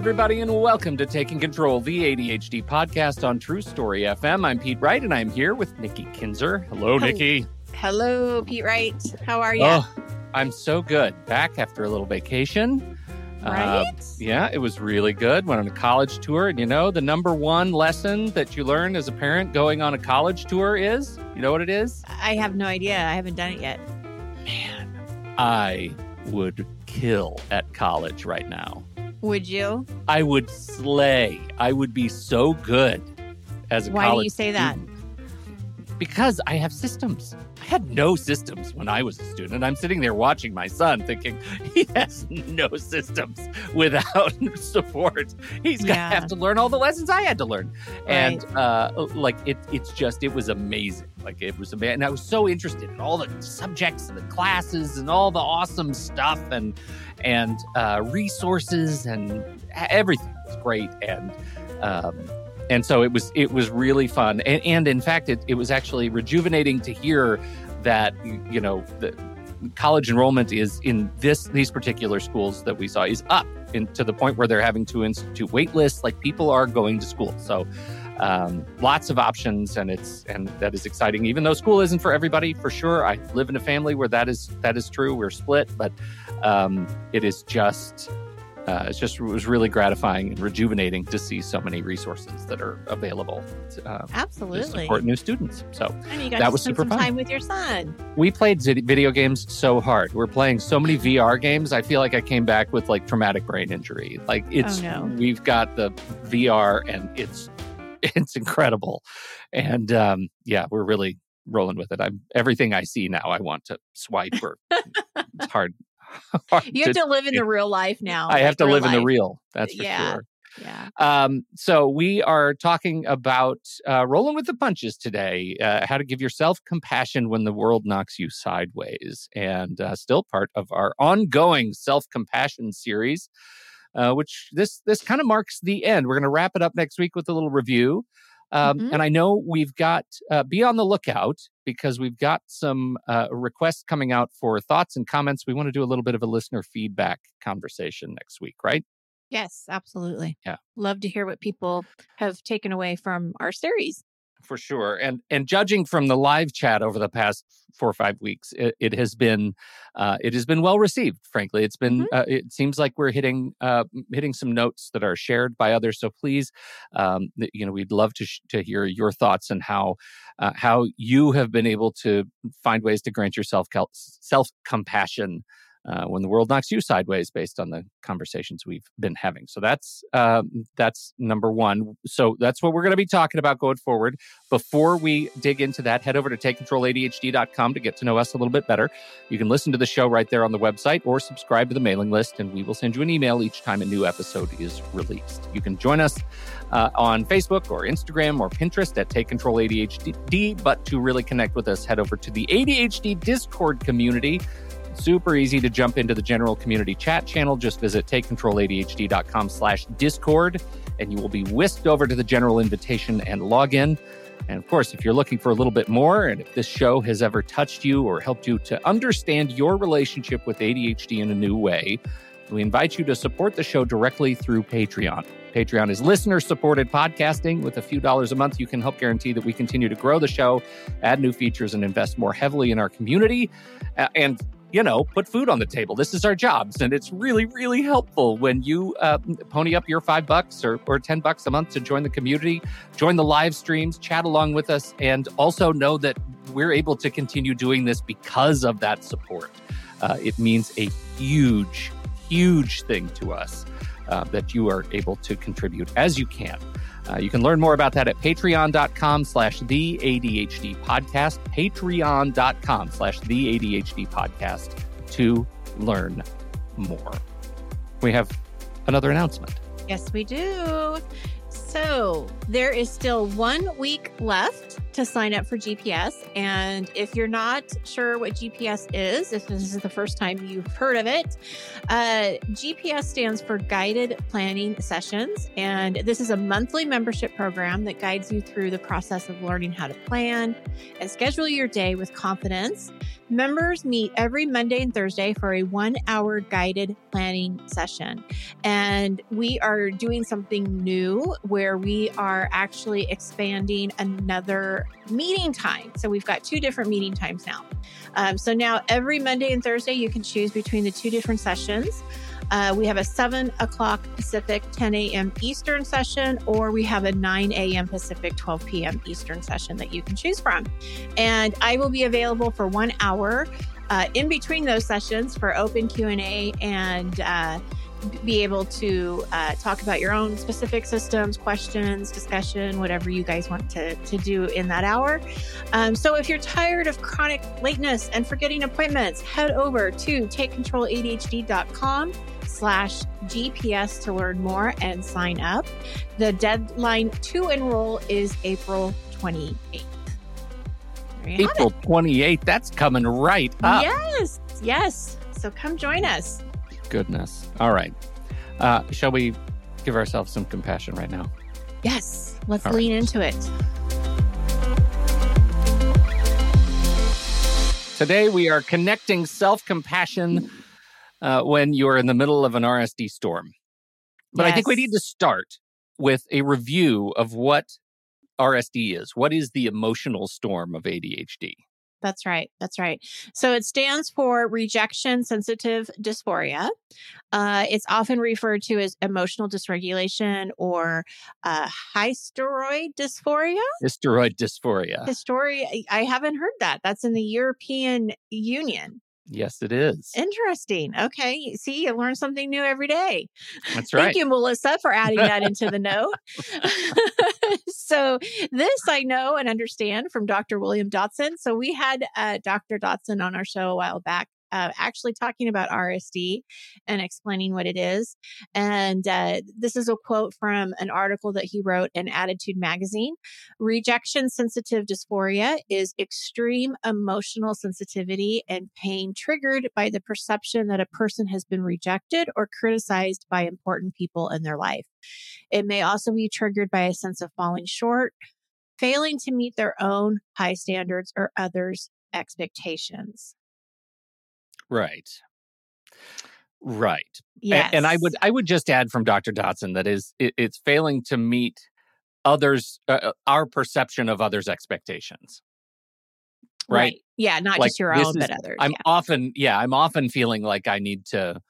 everybody, and welcome to Taking Control, the ADHD podcast on True Story FM. I'm Pete Wright, and I'm here with Nikki Kinzer. Hello, Nikki. Hello, Pete Wright. How are you? Oh, I'm so good. Back after a little vacation. Right? Uh, yeah, it was really good. Went on a college tour, and you know, the number one lesson that you learn as a parent going on a college tour is you know what it is? I have no idea. I haven't done it yet. Man, I would kill at college right now. Would you? I would slay. I would be so good as a Why do you say that? Because I have systems. I had no systems when I was a student. I'm sitting there watching my son thinking he has no systems without support. He's going to Yeah. have to learn all the lessons I had to learn. And uh, like it, it's just, it was amazing. Like it was amazing. And I was so interested in all the subjects and the classes and all the awesome stuff and, and uh, resources and everything was great. And, um, and so it was it was really fun and, and in fact it, it was actually rejuvenating to hear that you know the college enrollment is in this these particular schools that we saw is up in, to the point where they're having to institute wait lists like people are going to school so um, lots of options and it's and that is exciting even though school isn't for everybody for sure i live in a family where that is that is true we're split but um, it is just uh, it's just it was really gratifying and rejuvenating to see so many resources that are available to, uh, to Absolutely. support new students. So And you got That was super fun. time with your son. we played video games so hard. We're playing so many VR games. I feel like I came back with like traumatic brain injury. Like it's Oh, no. we've got the VR and it's it's incredible. And um, yeah, we're really rolling with it. I'm everything I see now. I want to swipe or it's hard. hard You have to live in the real life now. I have to live in the real. That's for Yeah. sure. Yeah. Um, so we are talking about uh, rolling with the punches today. Uh, how to give yourself compassion when the world knocks you sideways, and uh, still part of our ongoing self compassion series. Uh, which this this kind of marks the end. We're going to wrap it up next week with a little review. Um, Mhm. And I know we've got uh, be on the lookout because we've got some uh, requests coming out for thoughts and comments. We want to do a little bit of a listener feedback conversation next week, right? Yes, absolutely. Yeah. Love to hear what people have taken away from our series. For sure and and judging from the live chat over the past four or five weeks it, it has been uh, it has been well received frankly. It's been uh, it seems like we're hitting uh, hitting some notes that are shared by others so please um, you know we'd love to sh- to hear your thoughts and how uh, how you have been able to find ways to grant yourself self compassion uh, when the world knocks you sideways based on the conversations we've been having. So that's um, that's number one. So that's what we're going to be talking about going forward. Before we dig into that, head over to takecontroladhd.com to get to know us a little bit better. You can listen to the show right there on the website or subscribe to the mailing list, and we will send you an email each time a new episode is released. You can join us uh, on Facebook or Instagram or Pinterest at Take Control ADHD. But to really connect with us, head over to the ADHD Discord community. Super easy to jump into the general community chat channel. Just visit takecontroladhd.com slash discord, and you will be whisked over to the general invitation and log in. And of course, if you're looking for a little bit more, and if this show has ever touched you or helped you to understand your relationship with ADHD in a new way, we invite you to support the show directly through Patreon. Patreon is listener supported podcasting. With a few dollars a month, you can help guarantee that we continue to grow the show, add new features, and invest more heavily in our community. And you know, put food on the table. This is our jobs. And it's really, really helpful when you uh, pony up your five bucks or, or 10 bucks a month to join the community, join the live streams, chat along with us, and also know that we're able to continue doing this because of that support. Uh, it means a huge, huge thing to us uh, that you are able to contribute as you can. Uh, you can learn more about that at patreon.com slash the ADHD podcast, patreon.com slash the ADHD podcast to learn more. We have another announcement. Yes, we do. So there is still one week left to sign up for GPS. And if you're not sure what GPS is, if this is the first time you've heard of it, uh, GPS stands for Guided Planning Sessions. And this is a monthly membership program that guides you through the process of learning how to plan and schedule your day with confidence. Members meet every Monday and Thursday for a one hour guided planning session. And we are doing something new where we are actually expanding another meeting time. So we've got two different meeting times now. Um, so now every Monday and Thursday, you can choose between the two different sessions. Uh, we have a 7 o'clock Pacific, 10 a.m. Eastern session, or we have a 9 a.m. Pacific, 12 p.m. Eastern session that you can choose from. And I will be available for one hour uh, in between those sessions for open Q&A and uh, be able to uh, talk about your own specific systems, questions, discussion, whatever you guys want to, to do in that hour. Um, so if you're tired of chronic lateness and forgetting appointments, head over to takecontroladhd.com slash GPS to learn more and sign up. The deadline to enroll is April 28th. April 28th. That's coming right up. Yes, yes. So come join us. Goodness. All right. Uh, shall we give ourselves some compassion right now? Yes. Let's All lean right. into it. Today we are connecting self compassion uh, when you're in the middle of an RSD storm. But yes. I think we need to start with a review of what RSD is. What is the emotional storm of ADHD? That's right. That's right. So it stands for rejection sensitive dysphoria. Uh, it's often referred to as emotional dysregulation or uh, hysteroid dysphoria. Hysteroid dysphoria. Hysteroid. I haven't heard that. That's in the European Union. Yes, it is. Interesting. Okay. See, you learn something new every day. That's right. Thank you, Melissa, for adding that into the note. so, this I know and understand from Dr. William Dodson. So, we had uh, Dr. Dodson on our show a while back uh, actually talking about RSD and explaining what it is. And uh, this is a quote from an article that he wrote in ADDitude Magazine. Rejection sensitive dysphoria is extreme emotional sensitivity and pain triggered by the perception that a person has been rejected or criticized by important people in their life. It may also be triggered by a sense of falling short, failing to meet their own high standards or others' expectations. Right. Right. Yes. And, and I would I would just add from Dr. Dodson that is it, it's failing to meet others uh, uh our perception of others' expectations. Right? right. Yeah, not like, just your own, is, but others. I'm yeah. often yeah, I'm often feeling like I need to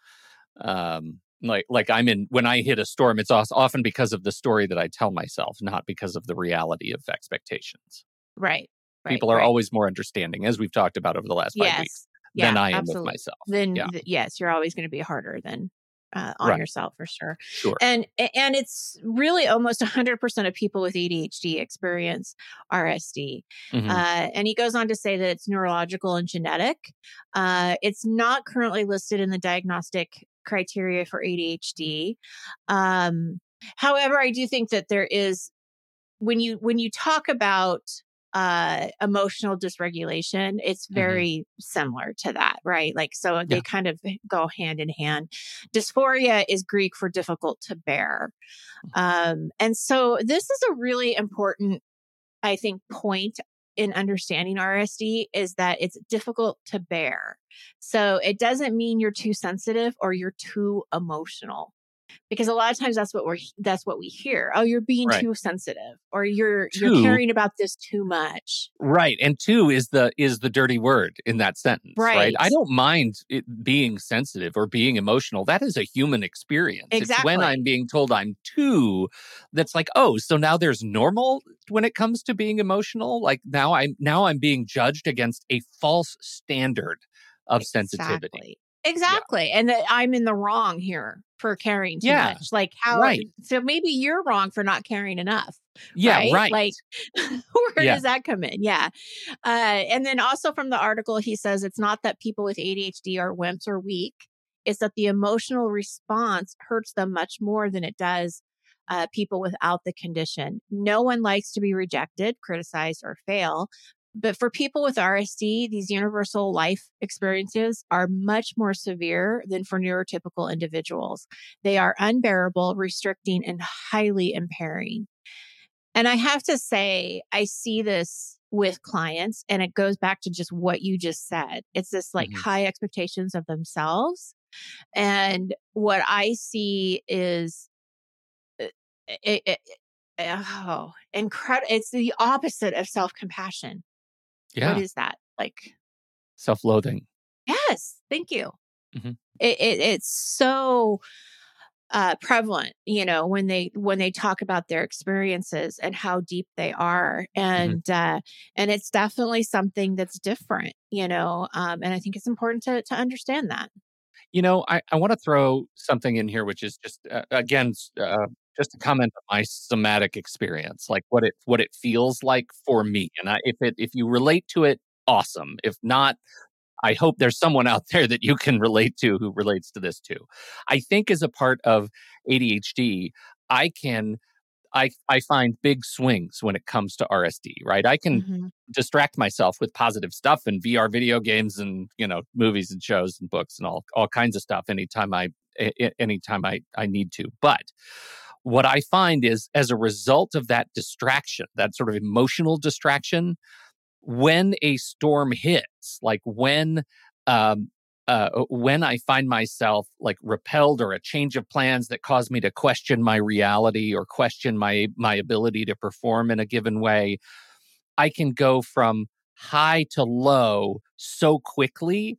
um like like I'm in when I hit a storm it's often because of the story that I tell myself, not because of the reality of expectations. Right. right People are right. always more understanding as we've talked about over the last 5 yes. weeks yeah, than I am absolutely. with myself. Then yeah. th- yes, you're always going to be harder than uh, on right. yourself for sure. Sure. And and it's really almost 100% of people with ADHD experience RSD. Mm-hmm. Uh, and he goes on to say that it's neurological and genetic. Uh, it's not currently listed in the diagnostic criteria for ADHD. Um, however, I do think that there is when you when you talk about uh, emotional dysregulation, it's mm-hmm. very mm-hmm. similar to that, right? Like, so yeah. they kind of go hand in hand. Dysphoria is Greek for difficult to bear. Mm. Um, and so this is a really important, I think, point in understanding RSD is that it's difficult to bear. So it doesn't mean you're too sensitive or you're too emotional because a lot of times that's what we're that's what we hear oh you're being right. too sensitive or you're you you're caring about this too much right and two is the is the dirty word in that sentence right, right? i don't mind it being sensitive or being emotional that is a human experience exactly. it's when i'm being told i'm too that's like oh so now there's normal when it comes to being emotional like now i'm now i'm being judged against a false standard of exactly. sensitivity Exactly. Yeah. And that I'm in the wrong here for caring too yeah. much. Like how right. so maybe you're wrong for not caring enough. Yeah, right. right. Like where yeah. does that come in? Yeah. Uh, and then also from the article, he says it's not that people with ADHD are wimps or weak. It's that the emotional response hurts them much more than it does uh, people without the condition. No one likes to be rejected, criticized, or fail. But for people with RSD, these universal life experiences are much more severe than for neurotypical individuals. They are unbearable, restricting, and highly impairing. And I have to say, I see this with clients, and it goes back to just what you just said. It's this like mm-hmm. high expectations of themselves. And what I see is uh, it, it, oh, incredible. It's the opposite of self compassion. Yeah. What is that? Like self loathing. Yes. Thank you. Mm-hmm. It, it, it's so uh, prevalent, you know, when they when they talk about their experiences and how deep they are, mm-hmm. and mm-hmm. uh, and it's definitely something that's different, you know, um, and I think it's important to to understand that. You know, I, I want to throw something in here, which is just uh, again uh, just a comment on my somatic experience, like what it what it feels like for me. And I, if it if you relate to it, awesome. If not, I hope there's someone out there that you can relate to who relates to this too. I think as a part of ADHD, I can I I find big swings when it comes to RSD, right? I can mm-hmm. distract myself with positive stuff and VR video games and, you know, movies and shows and books and all all kinds of stuff anytime I anytime I I need to. But what I find is as a result of that distraction, that sort of emotional distraction, when a storm hits, like when um, uh, when I find myself like repelled or a change of plans that cause me to question my reality or question my my ability to perform in a given way, I can go from high to low so quickly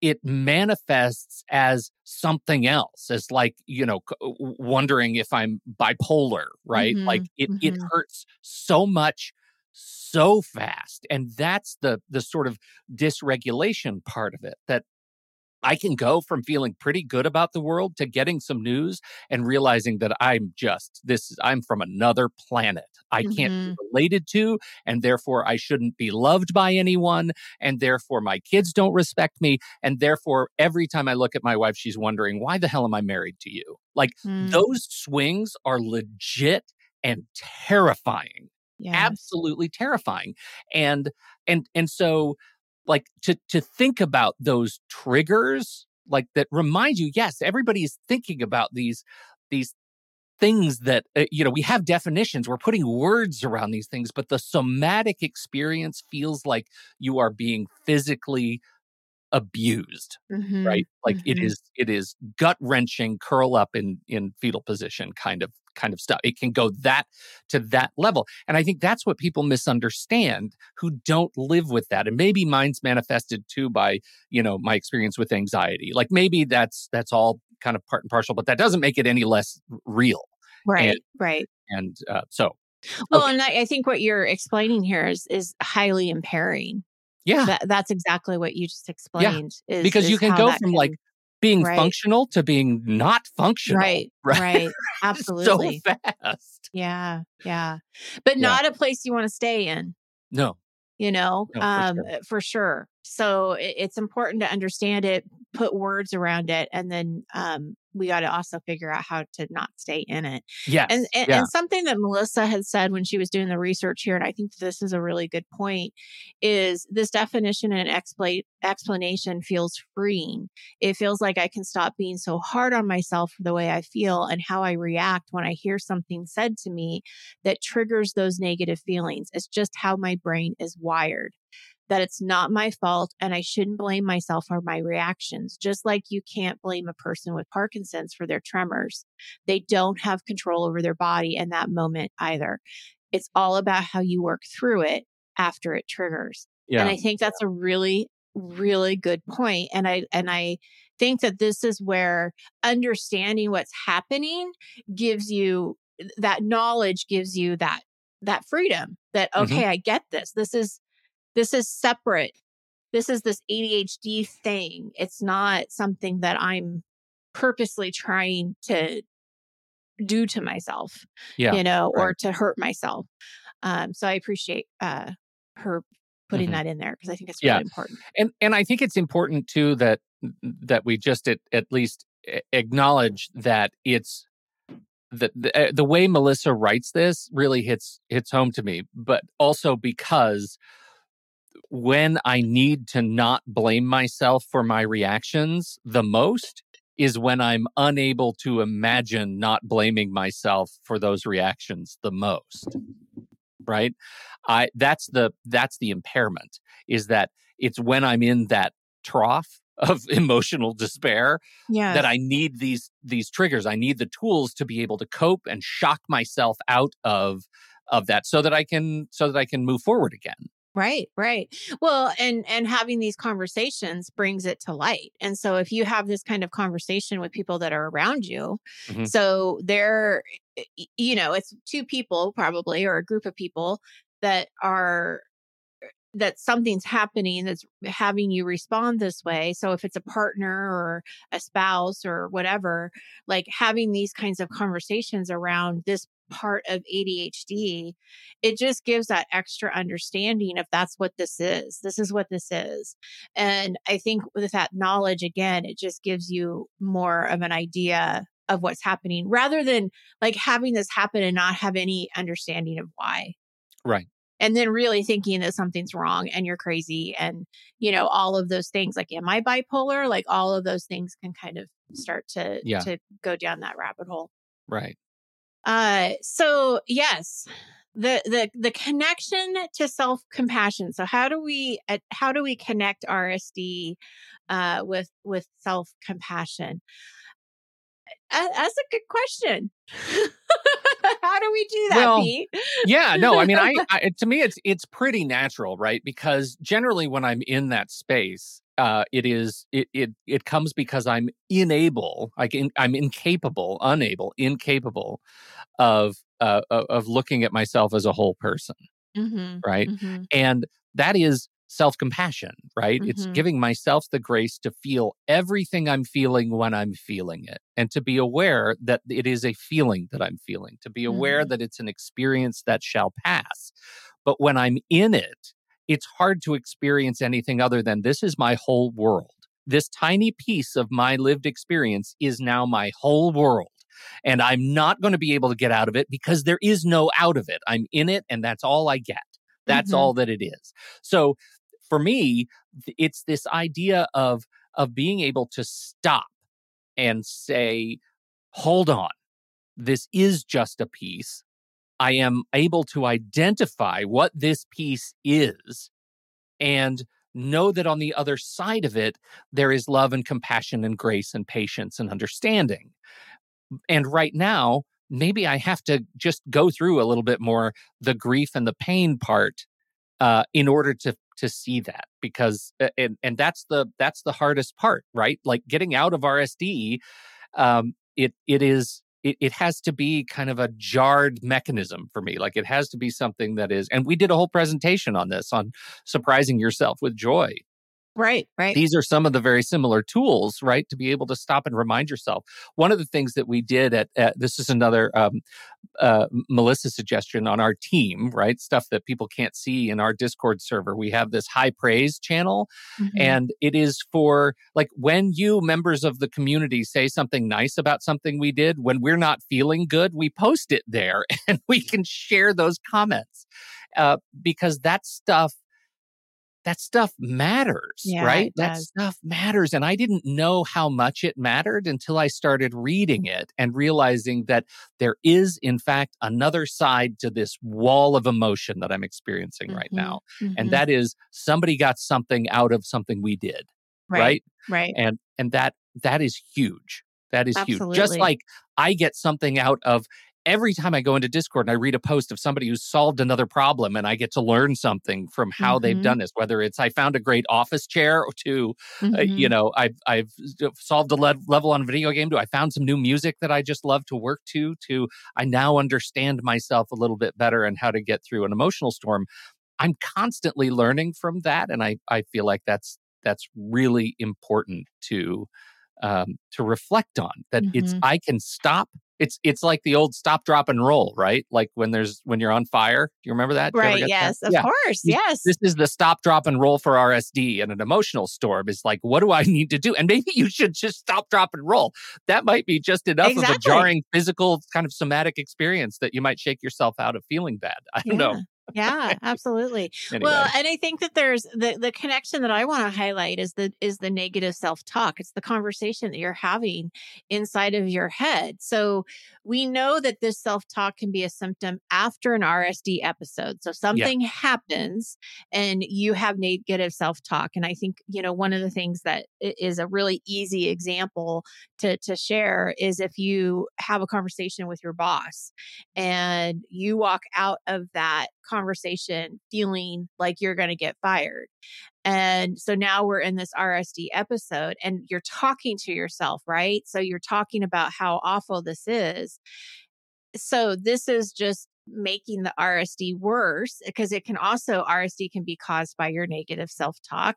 it manifests as something else as like you know wondering if i'm bipolar right mm-hmm, like it, mm-hmm. it hurts so much so fast and that's the the sort of dysregulation part of it that I can go from feeling pretty good about the world to getting some news and realizing that I'm just this I'm from another planet. I mm-hmm. can't be mm-hmm. related to and therefore I shouldn't be loved by anyone and therefore my kids don't respect me and therefore every time I look at my wife she's wondering why the hell am I married to you? Like mm. those swings are legit and terrifying. Yes. Absolutely terrifying. And and and so like to to think about those triggers like that remind you yes everybody is thinking about these these things that uh, you know we have definitions we're putting words around these things but the somatic experience feels like you are being physically abused mm-hmm. right like mm-hmm. it is it is gut wrenching curl up in in fetal position kind of kind of stuff. It can go that to that level. And I think that's what people misunderstand who don't live with that. And maybe mine's manifested too by, you know, my experience with anxiety. Like maybe that's that's all kind of part and partial, but that doesn't make it any less real. Right. And, right. And uh, so well, okay. and I, I think what you're explaining here is is highly impairing. Yeah, that, that's exactly what you just explained. Yeah. Is, because is you can go from can... like being right. functional to being not functional. Right. Right. right. Absolutely. so fast. Yeah. Yeah. But yeah. not a place you want to stay in. No. You know, no, um, for, sure. for sure. So it, it's important to understand it, put words around it, and then um, we got to also figure out how to not stay in it. Yeah. And, and, yeah. and, something that Melissa had said when she was doing the research here, and I think this is a really good point, is this definition and expl- explanation feels freeing. It feels like I can stop being so hard on myself for the way I feel and how I react when I hear something said to me that triggers those negative feelings. It's just how my brain is wired that it's not my fault and I shouldn't blame myself for my reactions. Just like you can't blame a person with Parkinson's for their tremors. They don't have control over their body in that moment either. It's all about how you work through it after it triggers. Yeah. And I think that's a really, really good point. And I, and I, think that this is where understanding what's happening gives you that knowledge gives you that that freedom that mm-hmm. okay mm-hmm. i get this this is this is separate. This is this ADHD thing. It's not something that I'm purposely trying to do to myself, yeah, you know, right. or to hurt myself. Um, so I appreciate uh, her putting mm-hmm. that in there because I think it's really yeah. important. And and I think it's important too that that we just at, at least acknowledge that it's the, the uh, the way Melissa writes this really hits hits home to me, but also because when I need to not blame myself for my reactions the most is when I'm unable to imagine not blaming myself for those reactions the most. Right? I that's the that's the impairment is that it's when I'm in that trough of emotional despair Yeah. that I need these these triggers. I need the tools to be able to cope and shock myself out of of that so that I can so that I can move forward again. Right, right. Well, and and having these conversations brings it to light. And so if you have this kind of conversation with people that are around you, Mhm. so they're you know, it's two people probably or a group of people that are that something's happening that's having you respond this way. So if it's a partner or a spouse or whatever, like having these kinds of conversations around this part of ADHD, it just gives that extra understanding if that's what this is. This is what this is. And I think with that knowledge, again, it just gives you more of an idea of what's happening rather than like having this happen and not have any understanding of why Right. and then really thinking that something's wrong and you're crazy and you know all of those things like am i bipolar like all of those things can kind of start to Yeah. to go down that rabbit hole Right. Uh so yes the the the connection to self compassion so how do we uh, how do we connect rsd uh with with self compassion that's a good question. How do we do that Well, Pete? yeah no i mean I, I to me it's it's pretty natural right? Because generally when i'm in that space uh it is it it it comes because i'm unable i can i'm incapable unable incapable of uh of looking at myself as a whole person Mhm, right mhm. and that is self-compassion right it's Mhm. giving myself the grace to feel everything i'm feeling when i'm feeling it and to be aware that it is a feeling that i'm feeling to be aware Mhm. that it's an experience that shall pass but when i'm in it it's hard to experience anything other than this is my whole world. This tiny piece of my lived experience is now my whole world and i'm not going to be able to get out of it because there is no out of it. I'm in it and that's all i get. That's Mhm. all that it is. So for me it's this idea of of being able to stop and say hold on. This is just a piece i am able to identify what this piece is and know that on the other side of it there is love and compassion and grace and patience and understanding. And right now maybe i have to just go through a little bit more the grief and the pain part uh, in order to to see that because and and that's the that's the hardest part right? Like getting out of rsd um it it is it, it has to be kind of a jarred mechanism for me like it has to be something that is and we did a whole presentation on this on surprising yourself with joy. Right right. These are some of the very similar tools right to be able to stop and remind yourself. One of the things that we did at, at this is another um, uh, melissa suggestion on our team right stuff that people can't see in our discord server we have this high praise channel Mhm. and it is for like when you members of the community say something nice about something we did when we're not feeling good we post it there and we can share those comments uh, because that stuff that stuff matters Yeah, right? that does. stuff matters and i didn't know how much it mattered until i started reading it and realizing that there is in fact another side to this wall of emotion that i'm experiencing right Mhm, now mhm. and that is somebody got something out of something we did right, right? and and that that is huge. That is huge. Just like i get something out of every time i go into discord and i read a post of somebody who's solved another problem and i get to learn something from how they've Mhm. done this whether it's i found a great office chair or to uh, you Mhm. know i've i've solved a le- level on a video game to i found some new music that i just love to work to to i now understand myself a little bit better and how to get through an emotional storm i'm constantly learning from that and i i feel like that's that's really important to um to reflect on that it's Mhm. i can stop it's it's like the old stop, drop, and roll, right? Like when there's when you're on fire. Do you remember that? Right. Yes. That? Of yeah. course. Yes. This is the stop, drop, and roll for RSD and an emotional storm. Is like, what do I need to do? And maybe you should just stop, drop, and roll. That might be just enough exactly. of a jarring physical kind of somatic experience that you might shake yourself out of feeling bad. I don't yeah. know yeah absolutely. Anyway. well and i think that there's the the connection that i want to highlight is the is the negative self-talk. It's the conversation that you're having inside of your head. So we know that this self-talk can be a symptom after an rsd episode. So something yeah. happens and you have negative self-talk. And i think you know one of the things that is a really easy example to to share is if you have a conversation with your boss and you walk out of that conversation feeling like you're going to get fired. And so now we're in this RSD episode and you're talking to yourself, right? So you're talking about how awful this is. So this is just making the RSD worse because it can also, RSD can be caused by your negative self talk,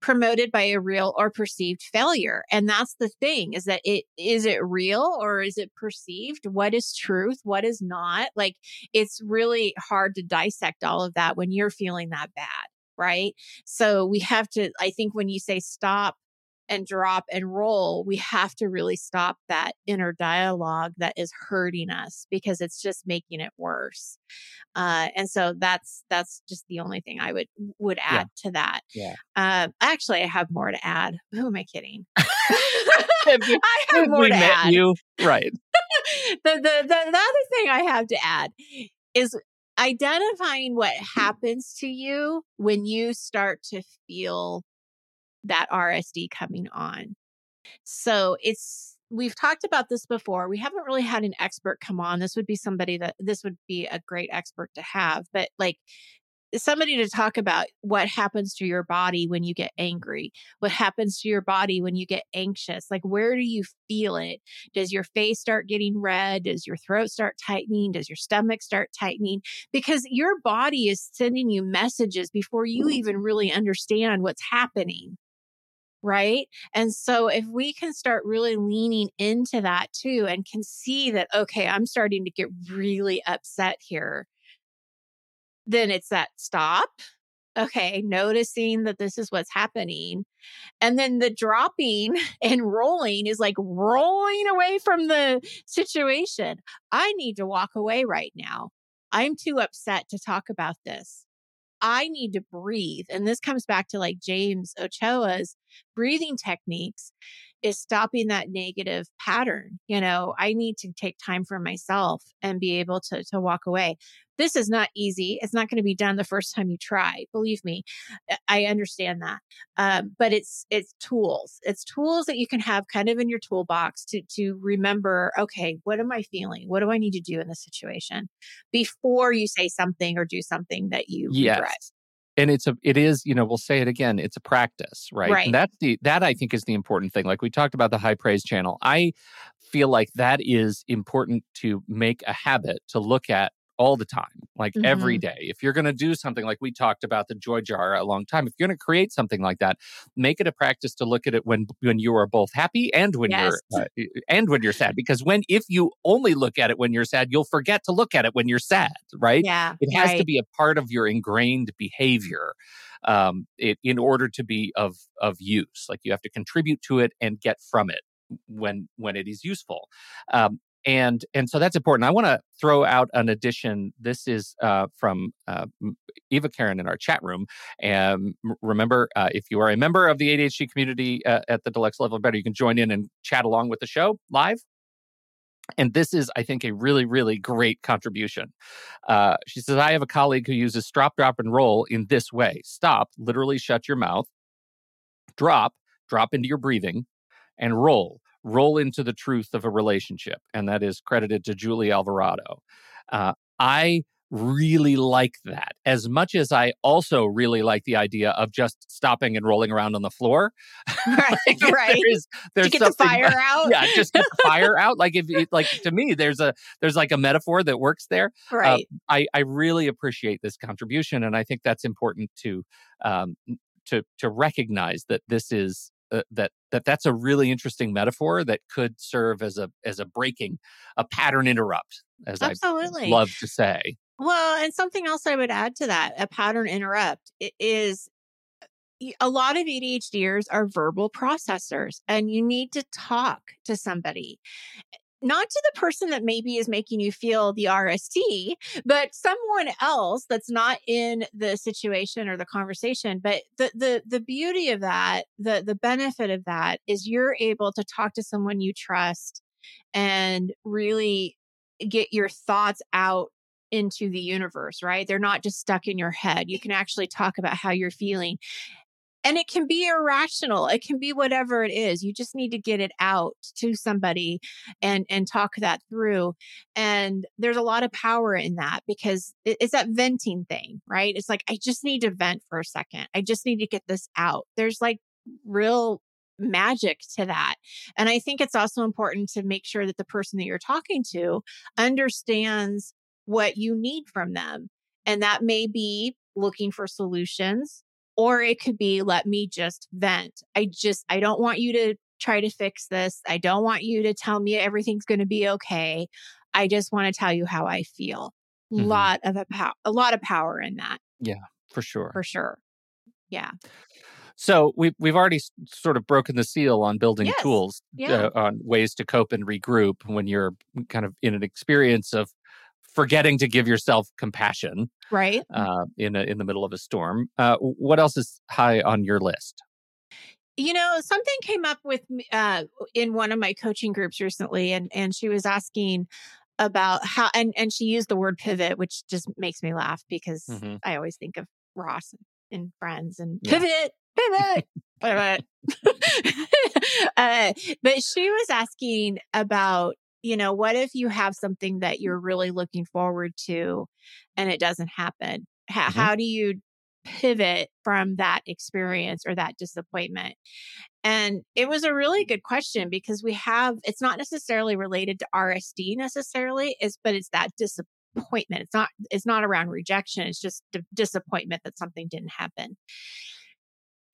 promoted by a real or perceived failure. And that's the thing is that it is it real or is it perceived? What is truth? What is not? Like it's really hard to dissect all of that when you're feeling that bad. Right. So we have to, I think when you say stop and drop and roll, we have to really stop that inner dialogue that is hurting us because it's just making it worse. Uh, and so that's that's just the only thing I would would add yeah. to that. Yeah. Uh, actually, I have more to add. Who am I kidding? I have more we to add. You right. the, the the the other thing I have to add is identifying what happens to you when you start to feel that RSD coming on. So it's, we've talked about this before. We haven't really had an expert come on. This would be somebody that, this would be a great expert to have, but like somebody to talk about what happens to your body when you get angry, what happens to your body when you get anxious. Like, where do you feel it? Does your face start getting red? Does your throat start tightening? Does your stomach start tightening? Because your body is sending you messages before you mm-hmm. even really understand what's happening right? And so if we can start really leaning into that too and can see that, okay, I'm starting to get really upset here, then it's that stop. Okay, noticing that this is what's happening. And then the dropping and rolling is like rolling away from the situation. I need to walk away right now. I'm too upset to talk about this. I need to breathe. And this comes back to like James Ochoa's breathing techniques is stopping that negative pattern. You know, I need to take time for myself and be able to to walk away this is not easy. It's not going to be done the first time you try. Believe me, I understand that. Um, but it's it's tools. It's tools that you can have kind of in your toolbox to to remember. Okay, what am I feeling? What do I need to do in this situation before you say something or do something that you yes. regret? and it's a it is you know we'll say it again it's a practice right? right and that's the that i think is the important thing like we talked about the high praise channel i feel like that is important to make a habit to look at all the time, like mm-hmm. every day. If you're going to do something like we talked about the joy jar a long time, if you're going to create something like that, make it a practice to look at it when when you are both happy and when yes. you're uh, and when you're sad. Because when if you only look at it when you're sad, you'll forget to look at it when you're sad. Right? Yeah, it has right. to be a part of your ingrained behavior. Um, it, in order to be of of use, like you have to contribute to it and get from it when when it is useful. Um, and and so that's important. I want to throw out an addition. This is uh, from uh, Eva Karen in our chat room. And remember, uh, if you are a member of the ADHD community uh, at the deluxe level better, you can join in and chat along with the show live. And this is, I think, a really, really great contribution. Uh, she says, I have a colleague who uses stop, drop, and roll in this way stop, literally shut your mouth, drop, drop into your breathing, and roll roll into the truth of a relationship. And that is credited to Julie Alvarado. Uh, I really like that as much as I also really like the idea of just stopping and rolling around on the floor. Right, like right. There's, there's get the fire out. Yeah, just get the fire out. Like if it, like to me, there's a there's like a metaphor that works there. Uh, right. Uh, I I really appreciate this contribution, and I think that's important to um to to recognize that this is uh, that that that's a really interesting metaphor that could serve as a as a breaking a pattern interrupt as Absolutely. I love to say. Well, and something else I would add to that, a pattern interrupt is a lot of ADHDers are verbal processors and you need to talk to somebody not to the person that maybe is making you feel the RSD, but someone else that's not in the situation or the conversation. But the the the beauty of that, the the benefit of that is you're able to talk to someone you trust and really get your thoughts out into the universe, right? They're not just stuck in your head. You can actually talk about how you're feeling and it can be irrational it can be whatever it is you just need to get it out to somebody and and talk that through and there's a lot of power in that because it's that venting thing right it's like i just need to vent for a second i just need to get this out there's like real magic to that. And I think it's also important to make sure that the person that you're talking to understands what you need from them. And that may be looking for solutions or it could be, let me just vent. I just, I don't want you to try to fix this. I don't want you to tell me everything's going to be okay. I just want to tell you how I feel. Mm-hmm. Lot of a, pow- a lot of power in that. Yeah, for sure. For sure. Yeah. So we've we've already sort of broken the seal on building yes. tools yeah. uh, on ways to cope and regroup when you're kind of in an experience of forgetting to give yourself compassion right uh, in a, in the middle of a storm. Uh, what else is high on your list? You know, something came up with uh, in one of my coaching groups recently, and and she was asking about how and and she used the word pivot, which just makes me laugh because mm-hmm. I always think of Ross and Friends and yeah. pivot, pivot, pivot. uh, but she was asking about you know, what if you have something that you're really looking forward to and it doesn't happen? How, mm-hmm. how do you pivot from that experience or that disappointment? And it was a really good question because we have, it's not necessarily related to RSD necessarily, is but it's that disappointment. It's not, it's not around rejection. It's just disappointment that something didn't happen.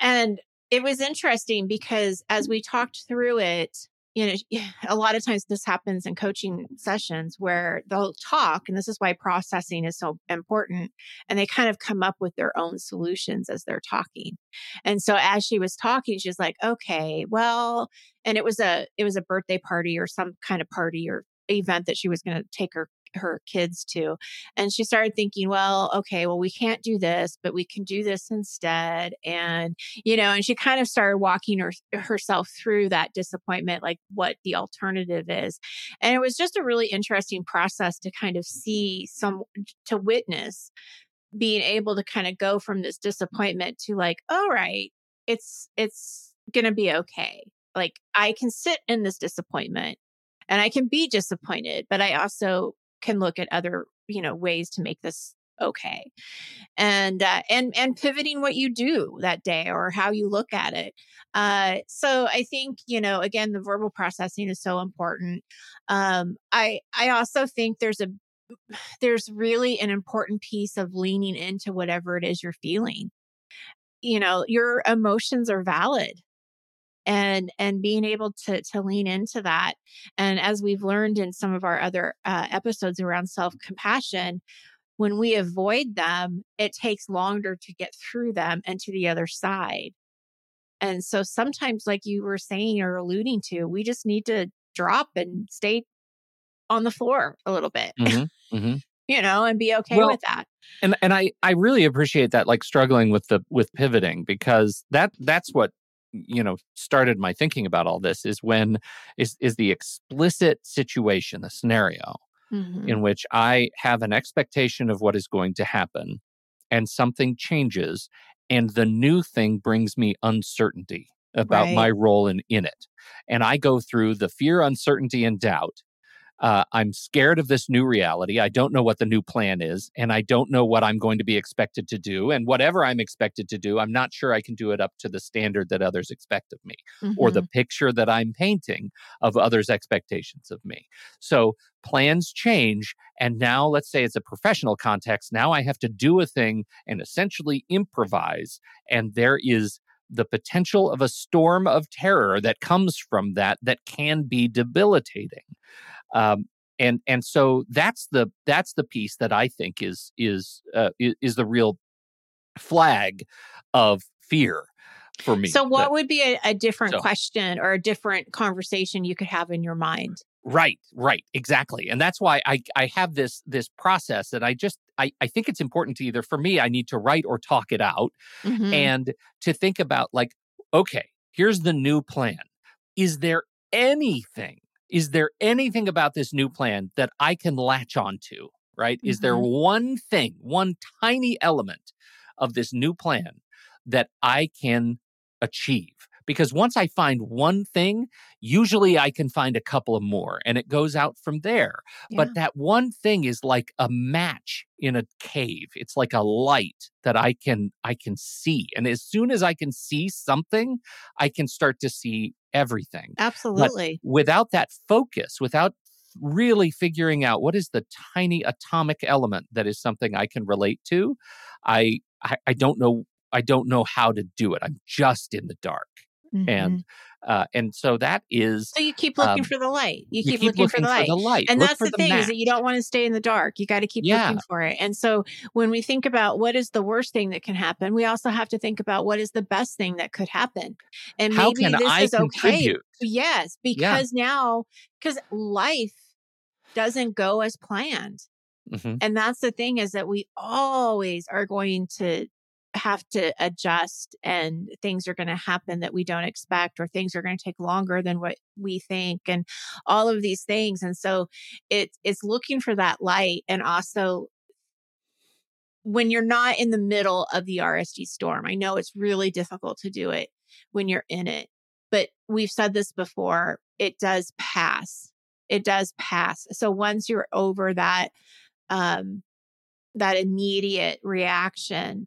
And it was interesting because as we talked through it, you know, a lot of times this happens in coaching sessions where they'll talk, and this is why processing is so important. And they kind of come up with their own solutions as they're talking. And so as she was talking, she's like, okay, well, and it was a it was a birthday party or some kind of party or event that she was going to take her her kids to. And she started thinking, well, okay, well, we can't do this, but we can do this instead. And, you know, and she kind of started walking her, herself through that disappointment, like what the alternative is. And it was just a really interesting process to kind of see some, to witness being able to kind of go from this disappointment to like, all right, it's, it's going to be okay. Like I can sit in this disappointment and I can be disappointed, but I also can look at other you know ways to make this okay. And uh, and and pivoting what you do that day or how you look at it. Uh, so i think you know again the verbal processing is so important. Um, i i also think there's a there's really an important piece of leaning into whatever it is you're feeling. You know your emotions are valid and and being able to to lean into that and as we've learned in some of our other uh, episodes around self compassion when we avoid them it takes longer to get through them and to the other side and so sometimes like you were saying or alluding to we just need to drop and stay on the floor a little bit mm-hmm, mm-hmm. you know and be okay well, with that and and i i really appreciate that like struggling with the with pivoting because that that's what you know started my thinking about all this is when is is the explicit situation the scenario mm-hmm. in which i have an expectation of what is going to happen and something changes and the new thing brings me uncertainty about right. my role in in it and i go through the fear uncertainty and doubt uh, I'm scared of this new reality. I don't know what the new plan is, and I don't know what I'm going to be expected to do. And whatever I'm expected to do, I'm not sure I can do it up to the standard that others expect of me mm-hmm. or the mm-hmm. picture that I'm painting of others' expectations of me. So plans change. And now, let's say it's a professional context. Now I have to do a thing and essentially improvise. And there is the potential of a storm of terror that comes from that that can be debilitating. Um, and and so that's the that's the piece that I think is is uh, is the real flag of fear for me. So, what that, would be a, a different So- question or a different conversation you could have in your mind? right, right, exactly, and that's why I I have this this process that I just I I think it's important to either for me I need to write or talk it out Mhm. and to think about like okay here's the new plan is there anything is there anything about this new plan that i can latch onto right? Is there Mhm. one thing one tiny element of this new plan that i can achieve? Because once i find one thing usually i can find a couple of more and it goes out from there. Yeah. but that one thing is like a match in a cave. It's like a light that i can i can see. And as soon as i can see something i can start to see everything. Absolutely. without that focus without really figuring out what is the tiny atomic element that is something i can relate to i i, I don't know i don't know how to do it. I'm just in the dark Mhm. and uh and so that is so you keep looking um, for the light. You, you keep, looking, for the light. and Look that's for the thing is that you don't want to stay in the dark. You got to keep Yeah. looking for it. And so when we think about what is the worst thing that can happen, we also have to think about what is the best thing that could happen. And how maybe can this i is okay. Yes, because now because life doesn't go as planned. Mhm. And that's the thing is that we always are going to have to adjust and things are going to happen that we don't expect or things are going to take longer than what we think and all of these things. And so it's it's looking for that light and also when you're not in the middle of the RSD storm I know it's really difficult to do it when you're in it but we've said this before it does pass. It does pass. So once you're over that um that immediate reaction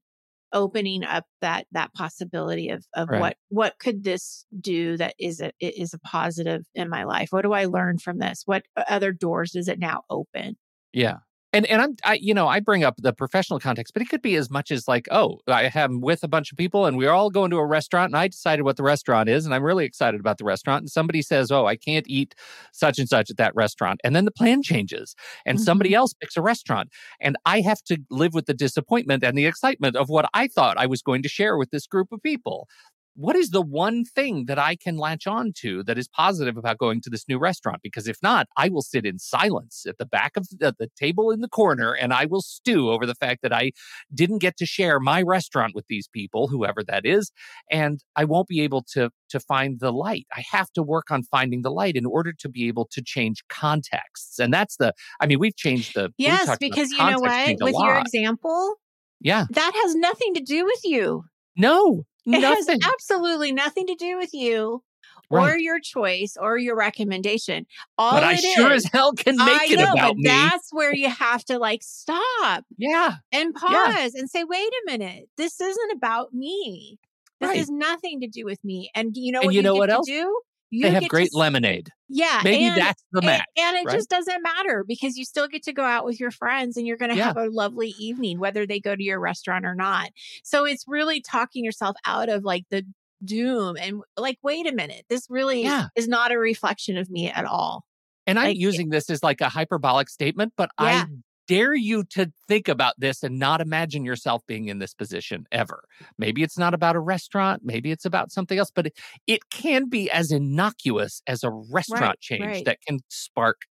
opening up that that possibility of of Right. what what could this do that is a it is a positive in my life what do i learn from this what uh, other doors does it now open Yeah. And and I'm I you know, I bring up the professional context, but it could be as much as like, oh, I am with a bunch of people and we're all going to a restaurant and I decided what the restaurant is and I'm really excited about the restaurant and somebody says, "Oh, I can't eat such and such at that restaurant." And then the plan changes and somebody mm-hmm. else picks a restaurant and I have to live with the disappointment and the excitement of what I thought I was going to share with this group of people. What is the one thing that I can latch on to that is positive about going to this new restaurant? Because if not, I will sit in silence at the back of the, the table in the corner and I will stew over the fact that I didn't get to share my restaurant with these people, whoever that is, and I won't be able to to find the light. I have to work on finding the light in order to be able to change contexts. And that's the I mean, we've changed the yes because you know what with your example yeah. that has nothing to do with you No. It has absolutely nothing to do with you or your choice or your recommendation all But I sure is- as hell can make I it know, about me. that's where you have to like stop Yeah. and pause and say, wait a minute, this isn't about me. This Right. has nothing to do with me. And you know And what you know what else? do? You They have get to great lemonade. Yeah. Maybe and, that's the and- match. And, it right? just doesn't matter because you still get to go out with your friends and you're going to Yeah. have a lovely evening, whether they go to your restaurant or not. So it's really talking yourself out of like the doom and like, wait a minute, this really Yeah. is not a reflection of me at all. And I'm Like, using this as like a hyperbolic statement, but Yeah. I dare you to think about this and not imagine yourself being in this position ever. Maybe it's not about a restaurant, maybe it's about something else, but it, it can be as innocuous as a restaurant change right. that can spark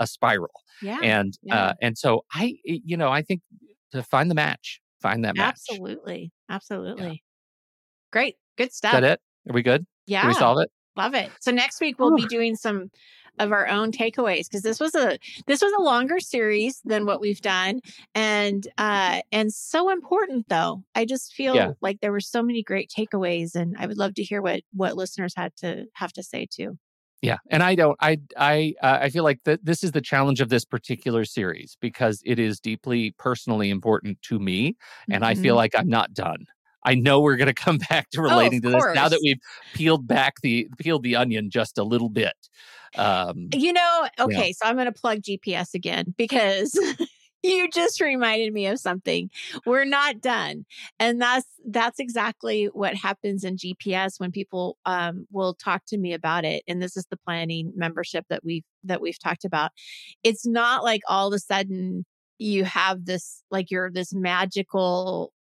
a spiral. Yeah. And yeah. uh and so I you know, I think to find the match, find that match. Absolutely. Absolutely. Great. Good Is stuff. that it? Are we good? Yeah. Did we solve it? Love it. So next week we'll be doing some of our own takeaways because this was a this was a longer series than what we've done and uh and so important though. I just feel Yeah. like there were so many great takeaways and I would love to hear what what listeners had to have to say too. Yeah, and I don't. I I uh, I feel like that this is the challenge of this particular series because it is deeply personally important to me, and I feel Mhm. like I'm not done. I know we're going to come back to Oh, relating to this now that we've peeled back the peeled the onion just a little bit. Um, You know, okay, so I'm going to plug GPS again because you just reminded me of something. We're not done. And that's that's exactly what happens in GPS when people um, will talk to me about it. And this is the planning membership that we've that we've talked about. It's not like all of a sudden you have this like you're this magical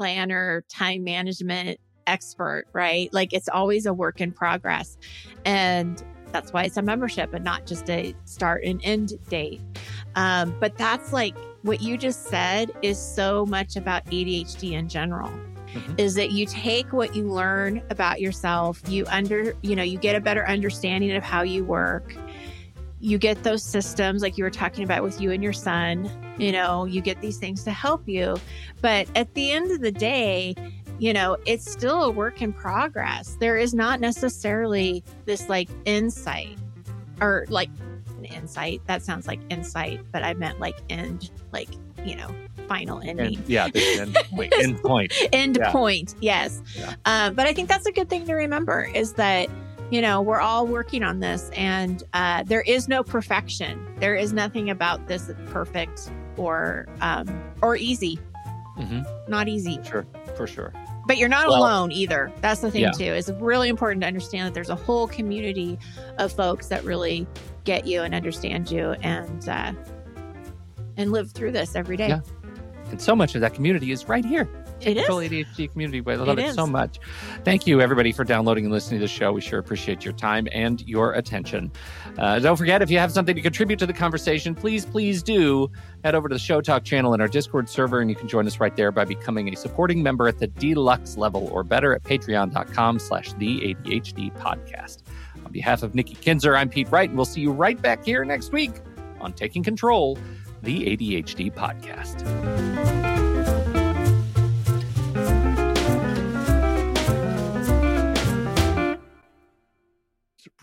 planner, time management expert, right? Like it's always a work in progress. And that's why it's a membership and not just a start and end date. Um, but that's like what you just said is so much about ADHD in general. Mm-hmm. Is that you take what you learn about yourself, you under, you know, you get a better understanding of how you work. You get those systems like you were talking about with you and your son, you know, you get these things to help you. But at the end of the day, you know, it's still a work in progress. There is not necessarily this like insight or like insight. That sounds like insight, but I meant like end, like, you know, final ending. And, yeah, end, wait, end point. end yeah. point, yes. Yeah. Um, but I think that's a good thing to remember is that, you know, we're all working on this and uh, there is no perfection. There is nothing about this that's perfect or um, or easy. Mm-hmm. Not easy. Sure, for sure but you're not well, alone either. That's the thing yeah. too. It's really important to understand that there's a whole community of folks that really get you and understand you and uh, and live through this every day. Yeah. And so much of that community is right here. It is. Full ADHD community. But I love it, it so much. Thank you, everybody, for downloading and listening to the show. We sure appreciate your time and your attention. Uh, don't forget, if you have something to contribute to the conversation, please, please do head over to the Show Talk channel in our Discord server, and you can join us right there by becoming a supporting member at the deluxe level or better at patreon.com slash the ADHD podcast. On behalf of Nikki Kinzer, I'm Pete Wright, and we'll see you right back here next week on Taking Control, the ADHD podcast.